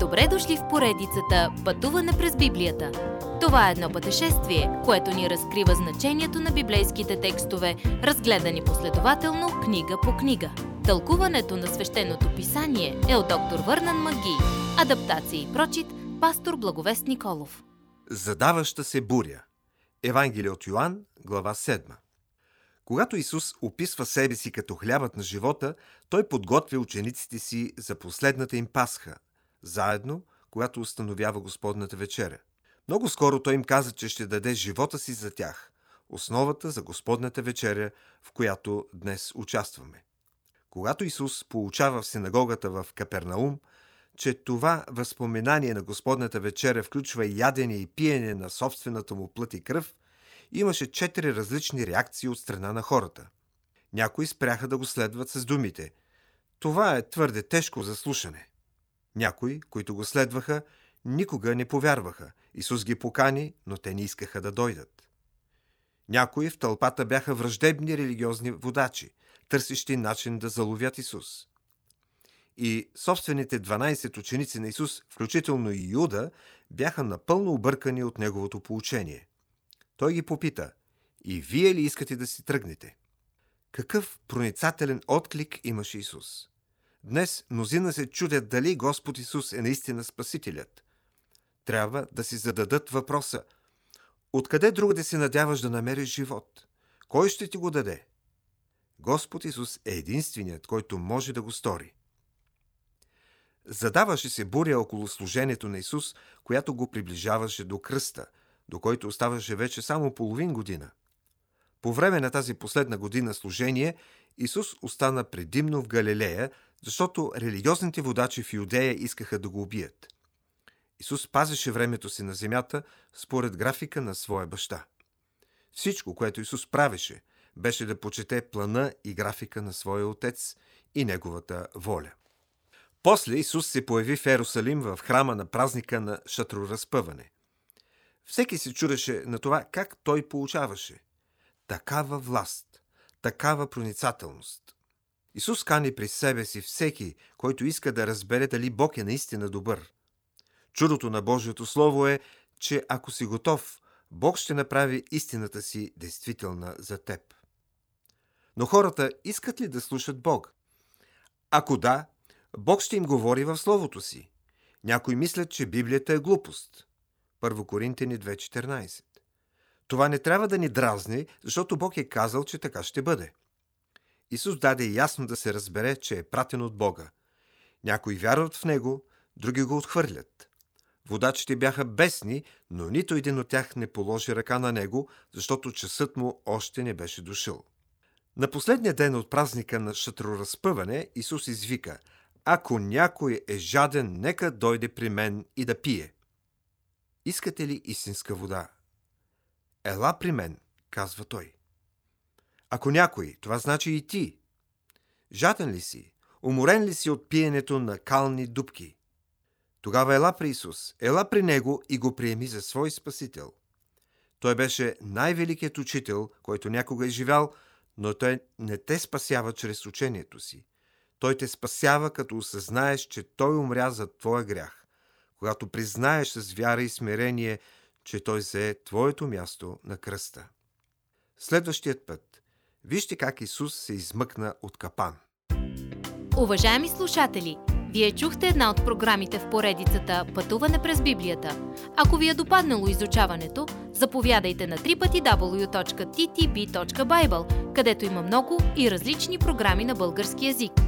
Добре дошли в поредицата Пътуване през Библията. Това е едно пътешествие, което ни разкрива значението на библейските текстове, разгледани последователно книга по книга. Тълкуването на свещеното писание е от доктор Върнан Маги. Адаптация и прочит, пастор Благовест Николов. Задаваща се буря. Евангелие от Йоанн, глава 7. Когато Исус описва себе си като хлябът на живота, той подготвя учениците си за последната им пасха, заедно, когато установява Господната вечеря. Много скоро той им каза, че ще даде живота си за тях, основата за Господната вечеря, в която днес участваме. Когато Исус получава в синагогата в Капернаум, че това възпоменание на Господната вечеря включва ядене и пиене на собствената му плът и кръв, имаше четири различни реакции от страна на хората. Някои спряха да го следват с думите «Това е твърде тежко за слушане». Някои, които го следваха, никога не повярваха. Исус ги покани, но те не искаха да дойдат. Някои в тълпата бяха враждебни религиозни водачи, търсещи начин да заловят Исус. И собствените 12 ученици на Исус, включително и Юда, бяха напълно объркани от неговото поучение. Той ги попита, и вие ли искате да си тръгнете? Какъв проницателен отклик имаше Исус? Днес мнозина се чудят дали Господ Исус е наистина Спасителят. Трябва да си зададат въпроса Откъде друго да се надяваш да намериш живот? Кой ще ти го даде? Господ Исус е единственият, който може да го стори. Задаваше се буря около служението на Исус, която го приближаваше до кръста, до който оставаше вече само половин година. По време на тази последна година служение Исус остана предимно в Галилея, защото религиозните водачи в Юдея искаха да го убият. Исус пазеше времето си на земята според графика на своя баща. Всичко, което Исус правеше, беше да почете плана и графика на своя отец и неговата воля. После Исус се появи в Ерусалим в храма на празника на шатроразпъване. Всеки се чудеше на това как той получаваше. Такава власт, такава проницателност. Исус кани при себе си всеки, който иска да разбере дали Бог е наистина добър. Чудото на Божието Слово е, че ако си готов, Бог ще направи истината си действителна за теб. Но хората искат ли да слушат Бог? Ако да, Бог ще им говори в Словото си. Някои мислят, че Библията е глупост. 1 Коринтини 2.14 Това не трябва да ни дразни, защото Бог е казал, че така ще бъде. Исус даде ясно да се разбере, че е пратен от Бога. Някои вярват в Него, други го отхвърлят. Водачите бяха бесни, но нито един от тях не положи ръка на Него, защото часът му още не беше дошъл. На последния ден от празника на шатроразпъване Исус извика «Ако някой е жаден, нека дойде при мен и да пие». Искате ли истинска вода? Ела при мен, казва той. Ако някой, това значи и ти. Жаден ли си? Уморен ли си от пиенето на кални дубки? Тогава ела при Исус, ела при Него и го приеми за свой Спасител. Той беше най-великият учител, който някога е живял, но той не те спасява чрез учението си. Той те спасява, като осъзнаеш, че Той умря за твоя грях. Когато признаеш с вяра и смирение, че Той зае твоето място на кръста. Следващият път. Вижте как Исус се измъкна от капан. Уважаеми слушатели, вие чухте една от програмите в поредицата Пътуване през Библията. Ако ви е допаднало изучаването, заповядайте на www.ttb.bible, където има много и различни програми на български язик.